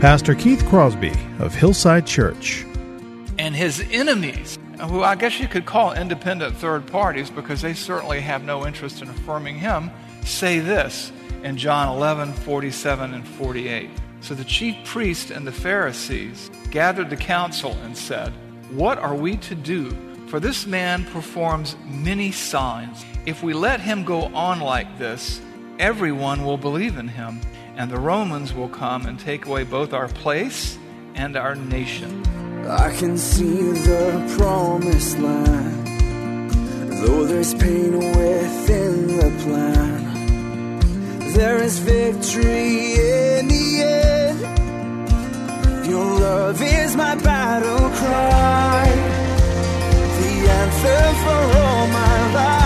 Pastor Keith Crosby of Hillside Church. And his enemies, who I guess you could call independent third parties because they certainly have no interest in affirming him, say this in John 11, 47 and 48. So the chief priest and the Pharisees gathered the council and said, What are we to do? For this man performs many signs. If we let him go on like this, everyone will believe in him and the Romans will come and take away both our place and our nation. I can see the promised land, though there's pain within the plan. There is victory in the end. Your love is my battle cry, the answer for all my life.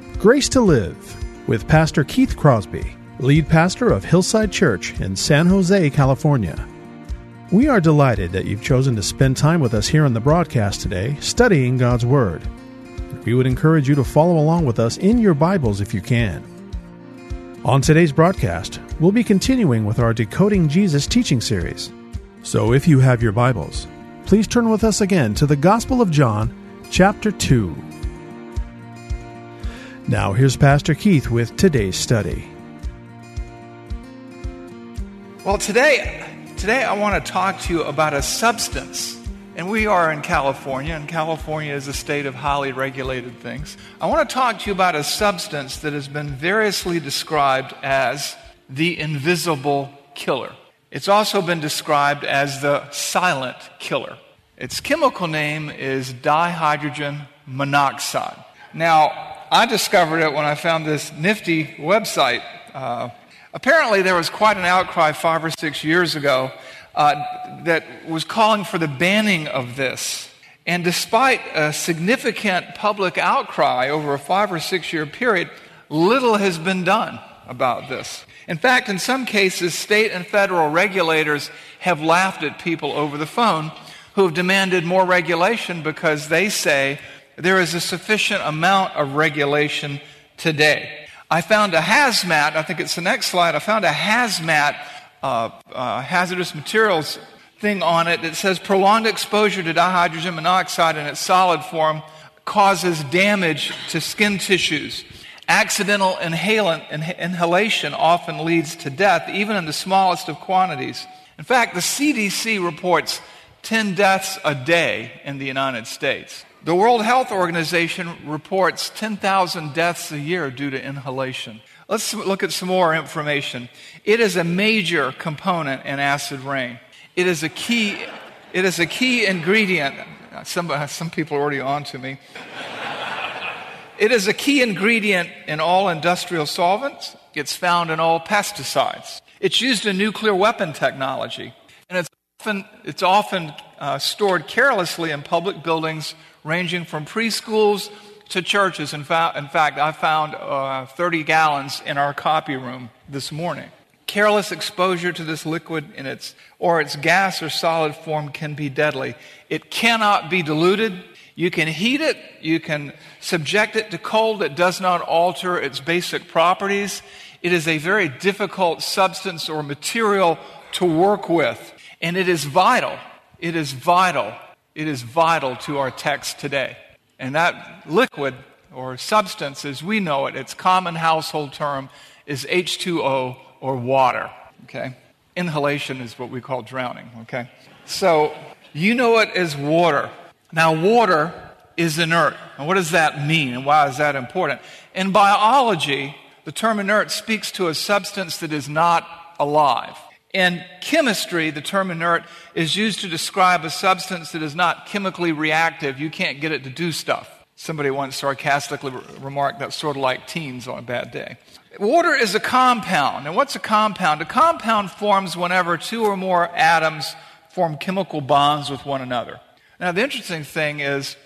Grace to Live with Pastor Keith Crosby, lead pastor of Hillside Church in San Jose, California. We are delighted that you've chosen to spend time with us here on the broadcast today, studying God's Word. We would encourage you to follow along with us in your Bibles if you can. On today's broadcast, we'll be continuing with our Decoding Jesus teaching series. So if you have your Bibles, please turn with us again to the Gospel of John, chapter 2. Now, here's Pastor Keith with today's study. Well, today, today I want to talk to you about a substance. And we are in California, and California is a state of highly regulated things. I want to talk to you about a substance that has been variously described as the invisible killer. It's also been described as the silent killer. Its chemical name is dihydrogen monoxide. Now, I discovered it when I found this nifty website. Uh, apparently, there was quite an outcry five or six years ago uh, that was calling for the banning of this. And despite a significant public outcry over a five or six year period, little has been done about this. In fact, in some cases, state and federal regulators have laughed at people over the phone who have demanded more regulation because they say there is a sufficient amount of regulation today. I found a hazmat, I think it's the next slide, I found a hazmat uh, uh, hazardous materials thing on it that says prolonged exposure to dihydrogen monoxide in its solid form causes damage to skin tissues. Accidental inhalant, inhalation often leads to death, even in the smallest of quantities. In fact, the CDC reports 10 deaths a day in the United States. The World Health Organization reports 10,000 deaths a year due to inhalation. Let's look at some more information. It is a major component in acid rain. It is a key, it is a key ingredient. Some, some people are already on to me. It is a key ingredient in all industrial solvents. It's found in all pesticides. It's used in nuclear weapon technology. And it's often, it's often uh, stored carelessly in public buildings ranging from preschools to churches. In, fa- in fact, I found uh, 30 gallons in our copy room this morning. Careless exposure to this liquid in its or its gas or solid form can be deadly. It cannot be diluted. You can heat it, you can subject it to cold. It does not alter its basic properties. It is a very difficult substance or material to work with, and it is vital. It is vital. It is vital to our text today. And that liquid or substance, as we know it, its common household term is H2O or water. Okay? Inhalation is what we call drowning. Okay? So you know it as water. Now, water is inert. And what does that mean and why is that important? In biology, the term inert speaks to a substance that is not alive. In chemistry, the term inert is used to describe a substance that is not chemically reactive. You can't get it to do stuff. Somebody once sarcastically remarked that's sort of like teens on a bad day. Water is a compound. And what's a compound? A compound forms whenever two or more atoms form chemical bonds with one another. Now, the interesting thing is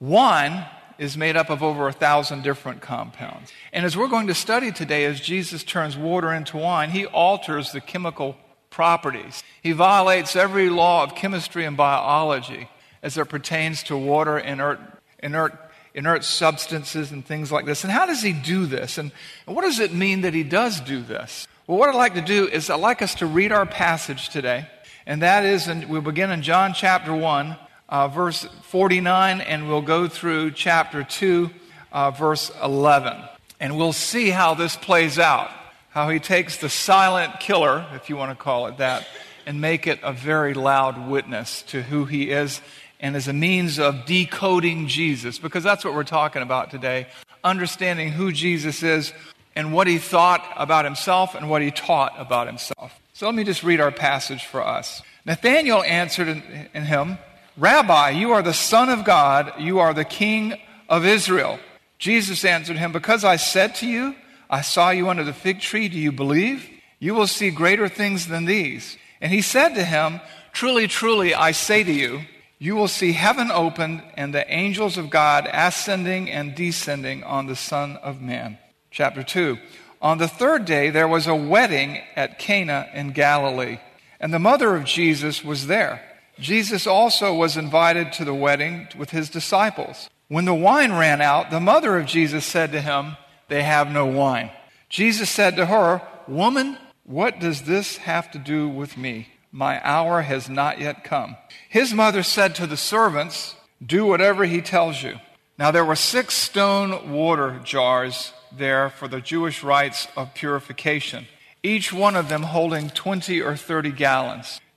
wine is made up of over a thousand different compounds. And as we're going to study today, as Jesus turns water into wine, he alters the chemical properties. He violates every law of chemistry and biology as it pertains to water, inert, inert, inert substances, and things like this. And how does he do this? And, and what does it mean that he does do this? Well, what I'd like to do is I'd like us to read our passage today. And that is, and we'll begin in John chapter 1, uh, verse 49, and we'll go through chapter 2, uh, verse 11. And we'll see how this plays out. How he takes the silent killer, if you want to call it that, and make it a very loud witness to who he is and as a means of decoding Jesus, because that's what we're talking about today. Understanding who Jesus is and what he thought about himself and what he taught about himself. So let me just read our passage for us. Nathanael answered in, in him, Rabbi, you are the Son of God, you are the King of Israel. Jesus answered him, Because I said to you, I saw you under the fig tree, do you believe? You will see greater things than these. And he said to him, Truly, truly, I say to you, you will see heaven opened and the angels of God ascending and descending on the Son of Man. Chapter 2. On the third day, there was a wedding at Cana in Galilee, and the mother of Jesus was there. Jesus also was invited to the wedding with his disciples. When the wine ran out, the mother of Jesus said to him, They have no wine. Jesus said to her, Woman, what does this have to do with me? My hour has not yet come. His mother said to the servants, Do whatever he tells you. Now there were six stone water jars there for the Jewish rites of purification, each one of them holding 20 or 30 gallons.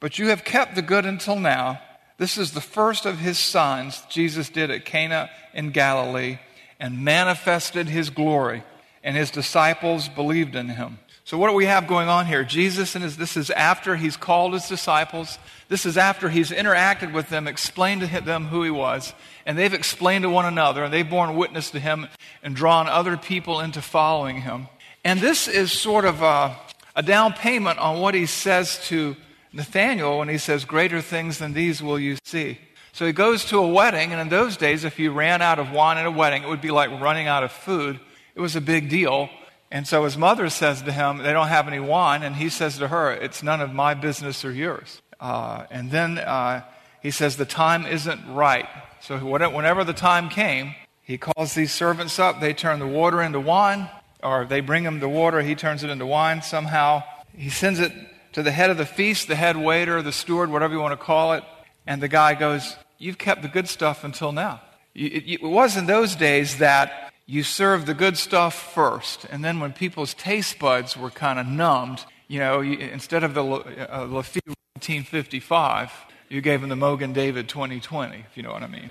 But you have kept the good until now. This is the first of his signs Jesus did at Cana in Galilee and manifested his glory, and his disciples believed in him. So, what do we have going on here? Jesus and his, this is after he's called his disciples. This is after he's interacted with them, explained to them who he was, and they've explained to one another, and they've borne witness to him and drawn other people into following him. And this is sort of a, a down payment on what he says to Nathaniel when he says, Greater things than these will you see. So he goes to a wedding, and in those days, if you ran out of wine at a wedding, it would be like running out of food. It was a big deal. And so his mother says to him, They don't have any wine. And he says to her, It's none of my business or yours. Uh, and then uh, he says, The time isn't right. So whenever the time came, he calls these servants up. They turn the water into wine, or they bring him the water. He turns it into wine somehow. He sends it to the head of the feast, the head waiter, the steward, whatever you want to call it. And the guy goes, You've kept the good stuff until now. It was in those days that you served the good stuff first. And then when people's taste buds were kind of numbed, you know, instead of the uh, Lafite 1955, you gave them the Mogen David 2020, if you know what I mean.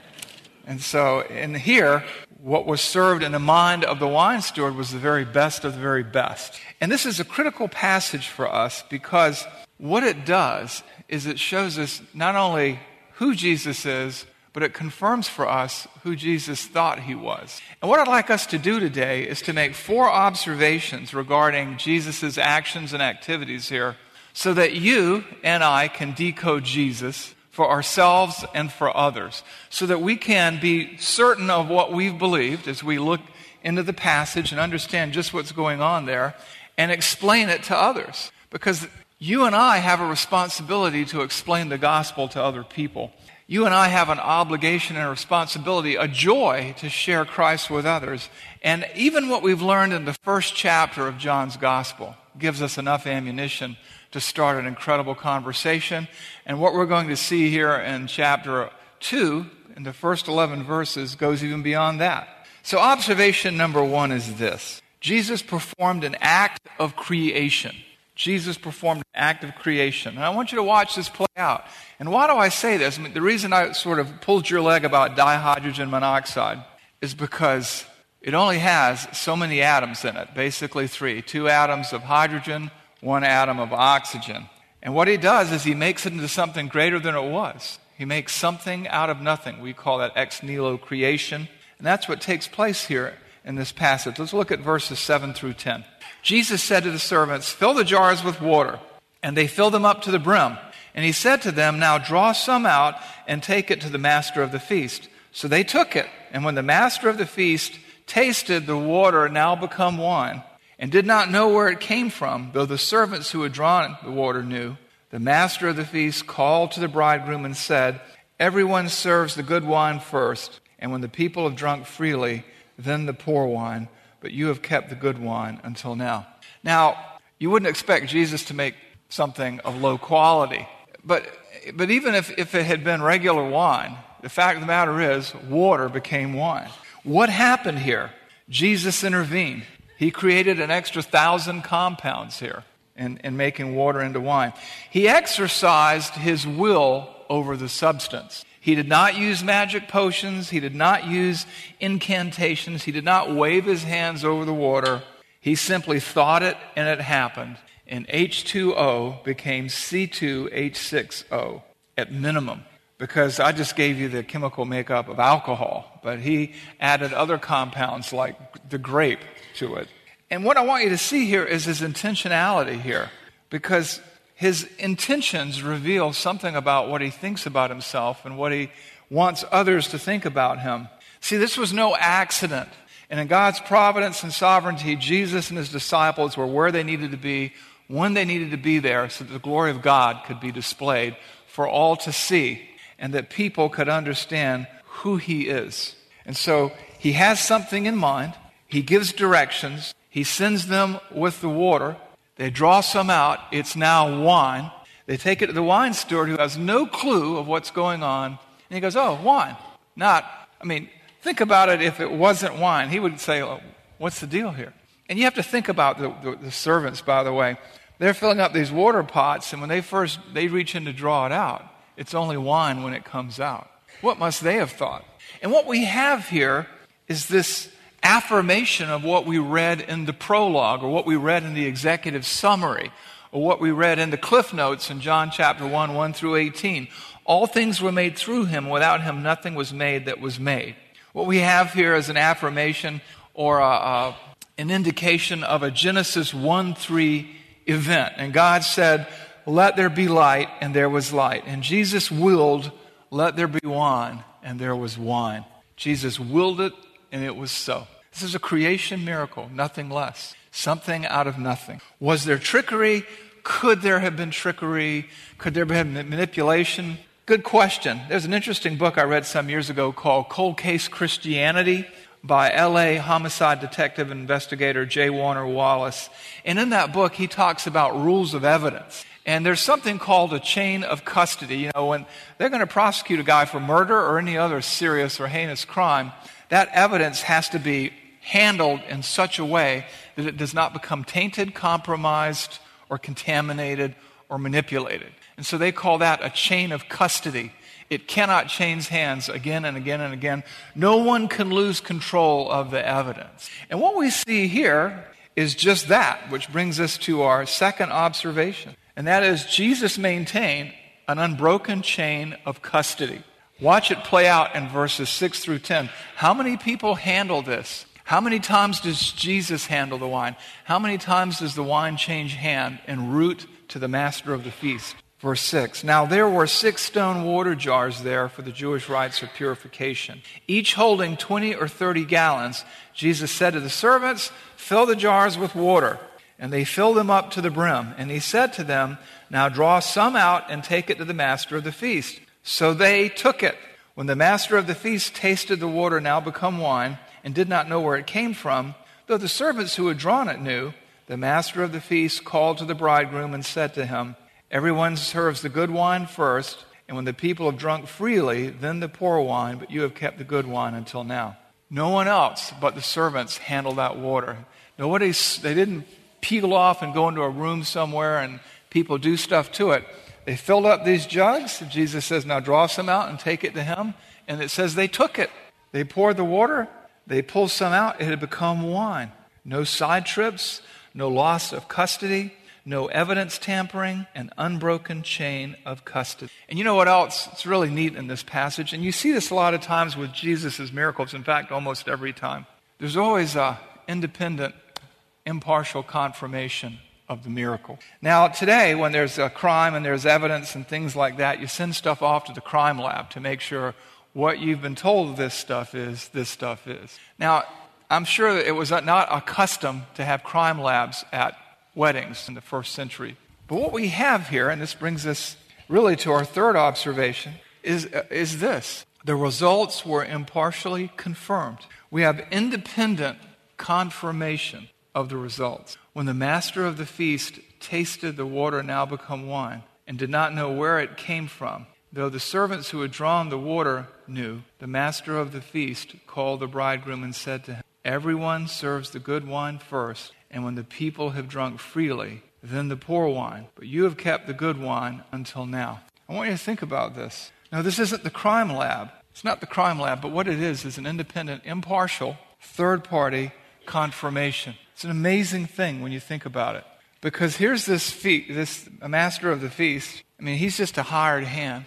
And so in here, what was served in the mind of the wine steward was the very best of the very best. And this is a critical passage for us because what it does is it shows us not only who Jesus is, but it confirms for us who Jesus thought he was. And what I'd like us to do today is to make four observations regarding Jesus' actions and activities here so that you and I can decode Jesus for ourselves and for others, so that we can be certain of what we've believed as we look into the passage and understand just what's going on there, and explain it to others. Because you and I have a responsibility to explain the gospel to other people. You and I have an obligation and a responsibility, a joy to share Christ with others. And even what we've learned in the first chapter of John's gospel gives us enough ammunition to start an incredible conversation. And what we're going to see here in chapter 2, in the first 11 verses, goes even beyond that. So, observation number one is this Jesus performed an act of creation. Jesus performed an act of creation. And I want you to watch this play out. And why do I say this? I mean, the reason I sort of pulled your leg about dihydrogen monoxide is because it only has so many atoms in it, basically three two atoms of hydrogen, one atom of oxygen. And what he does is he makes it into something greater than it was. He makes something out of nothing. We call that ex nihilo creation. And that's what takes place here in this passage. Let's look at verses 7 through 10. Jesus said to the servants, Fill the jars with water. And they filled them up to the brim. And he said to them, Now draw some out and take it to the master of the feast. So they took it. And when the master of the feast tasted the water now become wine, and did not know where it came from, though the servants who had drawn the water knew, the master of the feast called to the bridegroom and said, Everyone serves the good wine first, and when the people have drunk freely, then the poor wine but you have kept the good wine until now. Now, you wouldn't expect Jesus to make something of low quality. But, but even if, if it had been regular wine, the fact of the matter is, water became wine. What happened here? Jesus intervened. He created an extra thousand compounds here in, in making water into wine. He exercised his will over the substance. He did not use magic potions. He did not use incantations. He did not wave his hands over the water. He simply thought it and it happened. And H2O became C2H6O at minimum because I just gave you the chemical makeup of alcohol, but he added other compounds like the grape to it. And what I want you to see here is his intentionality here because his intentions reveal something about what he thinks about himself and what he wants others to think about him. See, this was no accident. And in God's providence and sovereignty, Jesus and his disciples were where they needed to be, when they needed to be there, so that the glory of God could be displayed for all to see and that people could understand who he is. And so he has something in mind. He gives directions. He sends them with the water they draw some out. It's now wine. They take it to the wine steward who has no clue of what's going on. And he goes, Oh, wine. Not, I mean, think about it if it wasn't wine. He would say, oh, What's the deal here? And you have to think about the, the, the servants, by the way. They're filling up these water pots, and when they first they reach in to draw it out, it's only wine when it comes out. What must they have thought? And what we have here is this affirmation of what we read in the prologue or what we read in the executive summary or what we read in the cliff notes in John chapter 1, 1 through 18. All things were made through him. Without him, nothing was made that was made. What we have here is an affirmation or a, a, an indication of a Genesis 1 3 event. And God said, Let there be light, and there was light. And Jesus willed, Let there be wine, and there was wine. Jesus willed it, and it was so. This is a creation miracle, nothing less. Something out of nothing. Was there trickery? Could there have been trickery? Could there have been manipulation? Good question. There's an interesting book I read some years ago called Cold Case Christianity by LA homicide detective and investigator J. Warner Wallace. And in that book, he talks about rules of evidence. And there's something called a chain of custody. You know, when they're going to prosecute a guy for murder or any other serious or heinous crime, that evidence has to be handled in such a way that it does not become tainted, compromised, or contaminated or manipulated. And so they call that a chain of custody. It cannot change hands again and again and again. No one can lose control of the evidence. And what we see here is just that, which brings us to our second observation. And that is Jesus maintained an unbroken chain of custody. Watch it play out in verses 6 through 10. How many people handle this? How many times does Jesus handle the wine? How many times does the wine change hand en route to the master of the feast? Verse 6 Now there were six stone water jars there for the Jewish rites of purification, each holding 20 or 30 gallons. Jesus said to the servants, Fill the jars with water. And they filled them up to the brim. And he said to them, Now draw some out and take it to the master of the feast. So they took it. When the master of the feast tasted the water now become wine, and did not know where it came from, though the servants who had drawn it knew, the master of the feast called to the bridegroom and said to him, Everyone serves the good wine first, and when the people have drunk freely, then the poor wine, but you have kept the good wine until now. No one else but the servants handled that water. Nobody, they didn't peel off and go into a room somewhere and people do stuff to it. They filled up these jugs. Jesus says, Now draw some out and take it to him. And it says they took it. They poured the water, they pulled some out, it had become wine. No side trips, no loss of custody, no evidence tampering, an unbroken chain of custody. And you know what else? It's really neat in this passage. And you see this a lot of times with Jesus' miracles. In fact, almost every time. There's always a independent impartial confirmation of the miracle. Now, today, when there's a crime and there's evidence and things like that, you send stuff off to the crime lab to make sure what you've been told this stuff is, this stuff is. Now, I'm sure that it was not a custom to have crime labs at weddings in the first century. But what we have here, and this brings us really to our third observation, is, uh, is this the results were impartially confirmed. We have independent confirmation of the results. When the master of the feast tasted the water now become wine and did not know where it came from, though the servants who had drawn the water knew, the master of the feast called the bridegroom and said to him, Everyone serves the good wine first, and when the people have drunk freely, then the poor wine. But you have kept the good wine until now. I want you to think about this. Now, this isn't the crime lab. It's not the crime lab, but what it is is an independent, impartial, third party confirmation. It's an amazing thing when you think about it. Because here's this feast, this master of the feast. I mean, he's just a hired hand.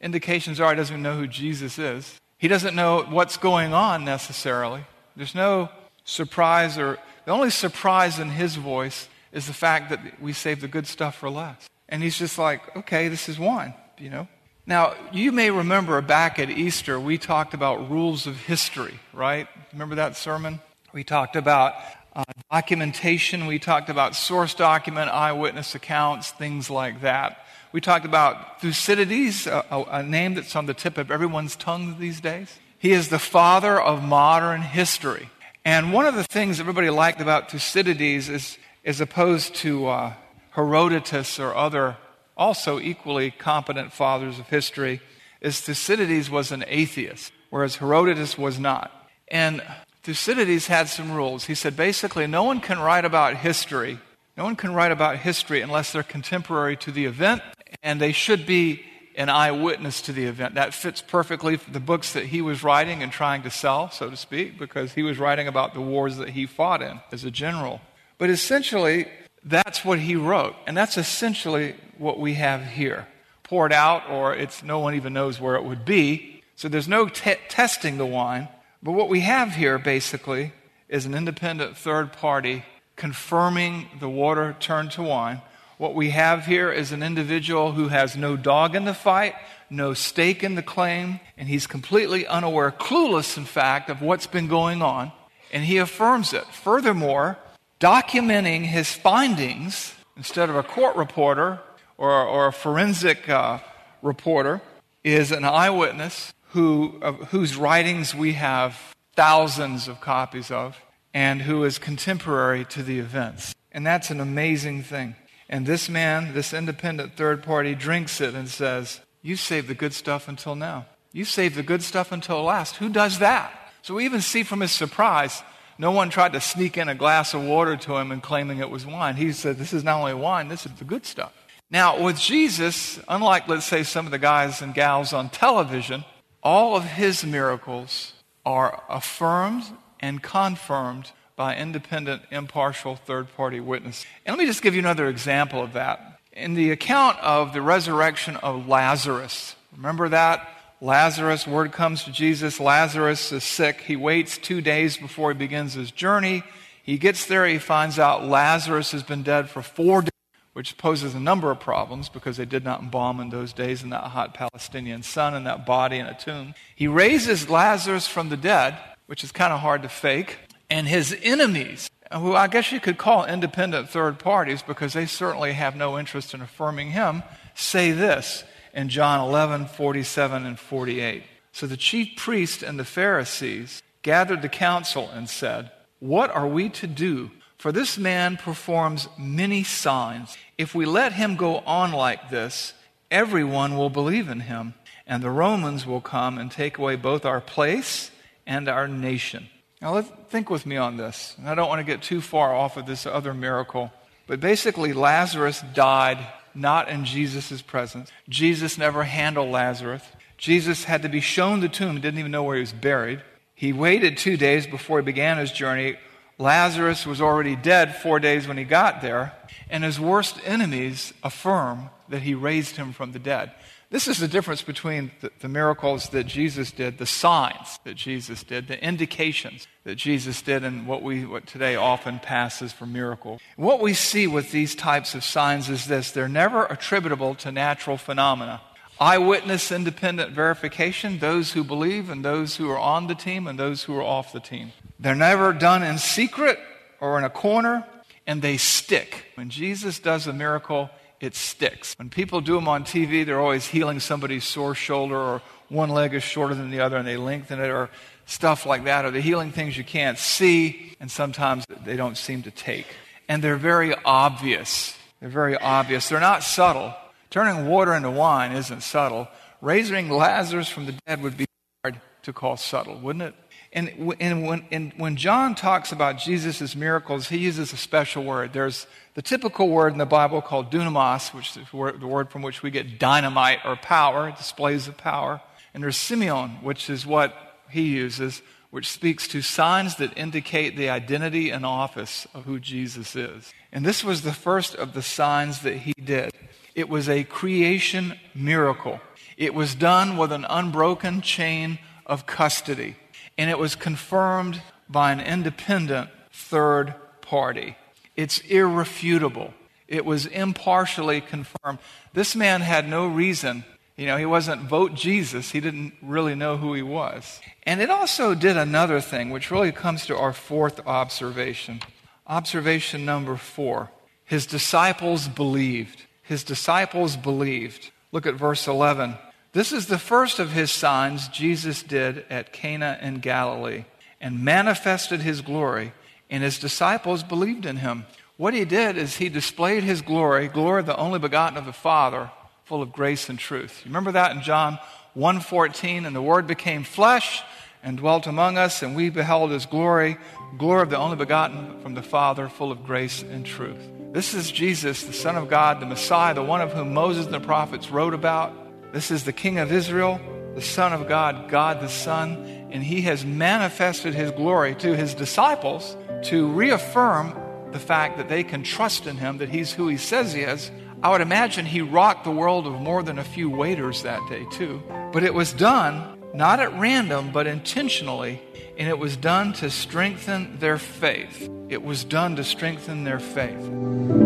Indications are he doesn't know who Jesus is. He doesn't know what's going on necessarily. There's no surprise or the only surprise in his voice is the fact that we save the good stuff for last. And he's just like, okay, this is wine, you know. Now, you may remember back at Easter, we talked about rules of history, right? Remember that sermon? We talked about uh, documentation. We talked about source document, eyewitness accounts, things like that. We talked about Thucydides, a, a, name that's on the tip of everyone's tongue these days. He is the father of modern history. And one of the things everybody liked about Thucydides is, as opposed to uh, Herodotus or other also equally competent fathers of history, is Thucydides was an atheist, whereas Herodotus was not. And Thucydides had some rules. He said basically, no one can write about history. No one can write about history unless they're contemporary to the event, and they should be an eyewitness to the event. That fits perfectly the books that he was writing and trying to sell, so to speak, because he was writing about the wars that he fought in as a general. But essentially, that's what he wrote, and that's essentially what we have here. Poured out, or it's no one even knows where it would be. So there's no te- testing the wine. But what we have here basically is an independent third party confirming the water turned to wine. What we have here is an individual who has no dog in the fight, no stake in the claim, and he's completely unaware, clueless, in fact, of what's been going on, and he affirms it. Furthermore, documenting his findings instead of a court reporter or, or a forensic uh, reporter is an eyewitness who, whose writings we have thousands of copies of and who is contemporary to the events. And that's an amazing thing. And this man, this independent third party, drinks it and says, You saved the good stuff until now. You saved the good stuff until last. Who does that? So we even see from his surprise, no one tried to sneak in a glass of water to him and claiming it was wine. He said, This is not only wine, this is the good stuff. Now, with Jesus, unlike, let's say, some of the guys and gals on television, all of his miracles are affirmed and confirmed by independent, impartial third party witness. And let me just give you another example of that. In the account of the resurrection of Lazarus, remember that? Lazarus, word comes to Jesus, Lazarus is sick. He waits two days before he begins his journey. He gets there, he finds out Lazarus has been dead for four days which poses a number of problems because they did not embalm in those days in that hot Palestinian sun and that body in a tomb. He raises Lazarus from the dead, which is kind of hard to fake, and his enemies who I guess you could call independent third parties because they certainly have no interest in affirming him, say this in John 11, 47 and 48. So the chief priests and the Pharisees gathered the council and said, What are we to do? For this man performs many signs. If we let him go on like this, everyone will believe in him, and the Romans will come and take away both our place and our nation. Now, think with me on this. I don't want to get too far off of this other miracle, but basically, Lazarus died not in Jesus' presence. Jesus never handled Lazarus. Jesus had to be shown the tomb, he didn't even know where he was buried. He waited two days before he began his journey. Lazarus was already dead four days when he got there, and his worst enemies affirm that he raised him from the dead. This is the difference between the, the, miracles that Jesus did, the signs that Jesus did, the indications that Jesus did, and what we what today often passes for miracle. What we see with these types of signs is this they're never attributable to natural phenomena. Eyewitness independent verification, those who believe and those who are on the team and those who are off the team. They're never done in secret or in a corner, and they stick. When Jesus does a miracle, it sticks. When people do them on TV, they're always healing somebody's sore shoulder or one leg is shorter than the other and they lengthen it or stuff like that, or they're healing things you can't see and sometimes they don't seem to take. And they're very obvious. They're very obvious. They're not subtle. Turning water into wine isn't subtle. Raising Lazarus from the dead would be hard to call subtle, wouldn't it? And, and, when, and when John talks about Jesus' miracles, he uses a special word. There's the typical word in the Bible called dunamis, which is the word from which we get dynamite or power, displays of power. And there's semeion, which is what he uses, which speaks to signs that indicate the identity and office of who Jesus is. And this was the first of the signs that he did. It was a creation miracle. It was done with an unbroken chain of custody and it was confirmed by an independent third party. It's irrefutable. It was impartially confirmed. This man had no reason. You know, he wasn't vote Jesus. He didn't really know who he was. And it also did another thing, which really comes to our fourth observation. Observation number four. His disciples believed. His disciples believed. Look at verse 11. This is the first of his signs Jesus did at Cana in Galilee and manifested his glory, and his disciples believed in him. What he did is he displayed his glory, glory of the only begotten of the Father, full of grace and truth. You remember that in John 1:14 and the word became flesh and dwelt among us and we beheld his glory, glory of the only begotten from the Father, full of grace and truth. This is Jesus, the Son of God, the Messiah, the one of whom Moses and the prophets wrote about. This is the King of Israel, the Son of God, God the Son, and he has manifested his glory to his disciples to reaffirm the fact that they can trust in him, that he's who he says he is. I would imagine he rocked the world of more than a few waiters that day, too. But it was done not at random, but intentionally, and it was done to strengthen their faith. It was done to strengthen their faith.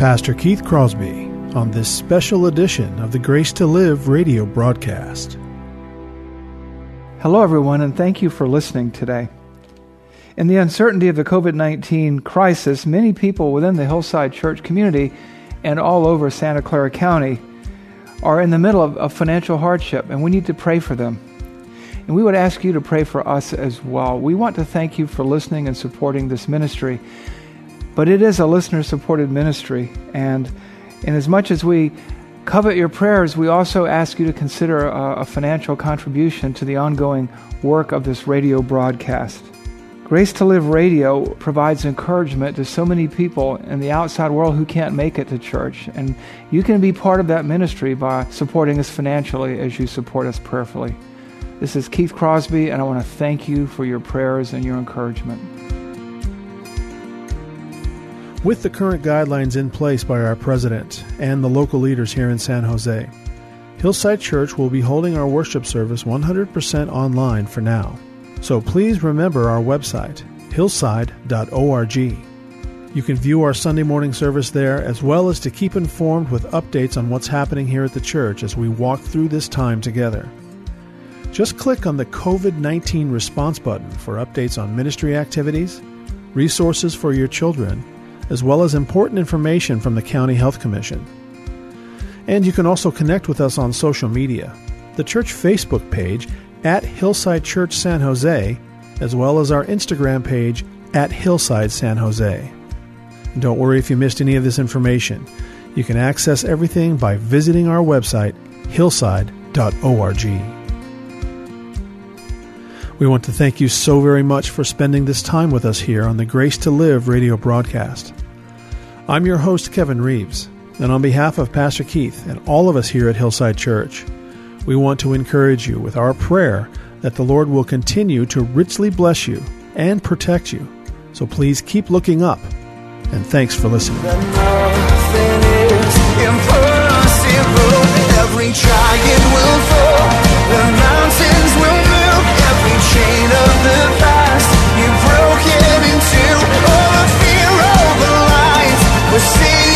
Pastor Keith Crosby on this special edition of the Grace to Live radio broadcast. Hello, everyone, and thank you for listening today. In the uncertainty of the COVID 19 crisis, many people within the Hillside Church community and all over Santa Clara County are in the middle of, financial hardship, and we need to pray for them. And we would ask you to pray for us as well. We want to thank you for listening and supporting this ministry. But it is a listener supported ministry. And in as much as we covet your prayers, we also ask you to consider a, a financial contribution to the ongoing work of this radio broadcast. Grace to Live Radio provides encouragement to so many people in the outside world who can't make it to church. And you can be part of that ministry by supporting us financially as you support us prayerfully. This is Keith Crosby, and I want to thank you for your prayers and your encouragement. With the current guidelines in place by our president and the local leaders here in San Jose, Hillside Church will be holding our worship service 100% online for now. So please remember our website, hillside.org. You can view our Sunday morning service there, as well as to keep informed with updates on what's happening here at the church as we walk through this time together. Just click on the COVID 19 response button for updates on ministry activities, resources for your children, as well as important information from the County Health Commission. And you can also connect with us on social media. The church Facebook page at Hillside Church San Jose, as well as our Instagram page at Hillside San Jose. Don't worry if you missed any of this information. You can access everything by visiting our website, hillside.org. We want to thank you so very much for spending this time with us here on the Grace to Live radio broadcast. I'm your host, Kevin Reeves, and on behalf of Pastor Keith and all of us here at Hillside Church, we want to encourage you with our prayer that the Lord will continue to richly bless you and protect you. So please keep looking up, and thanks for listening. The mountains will every chain of the We're singing.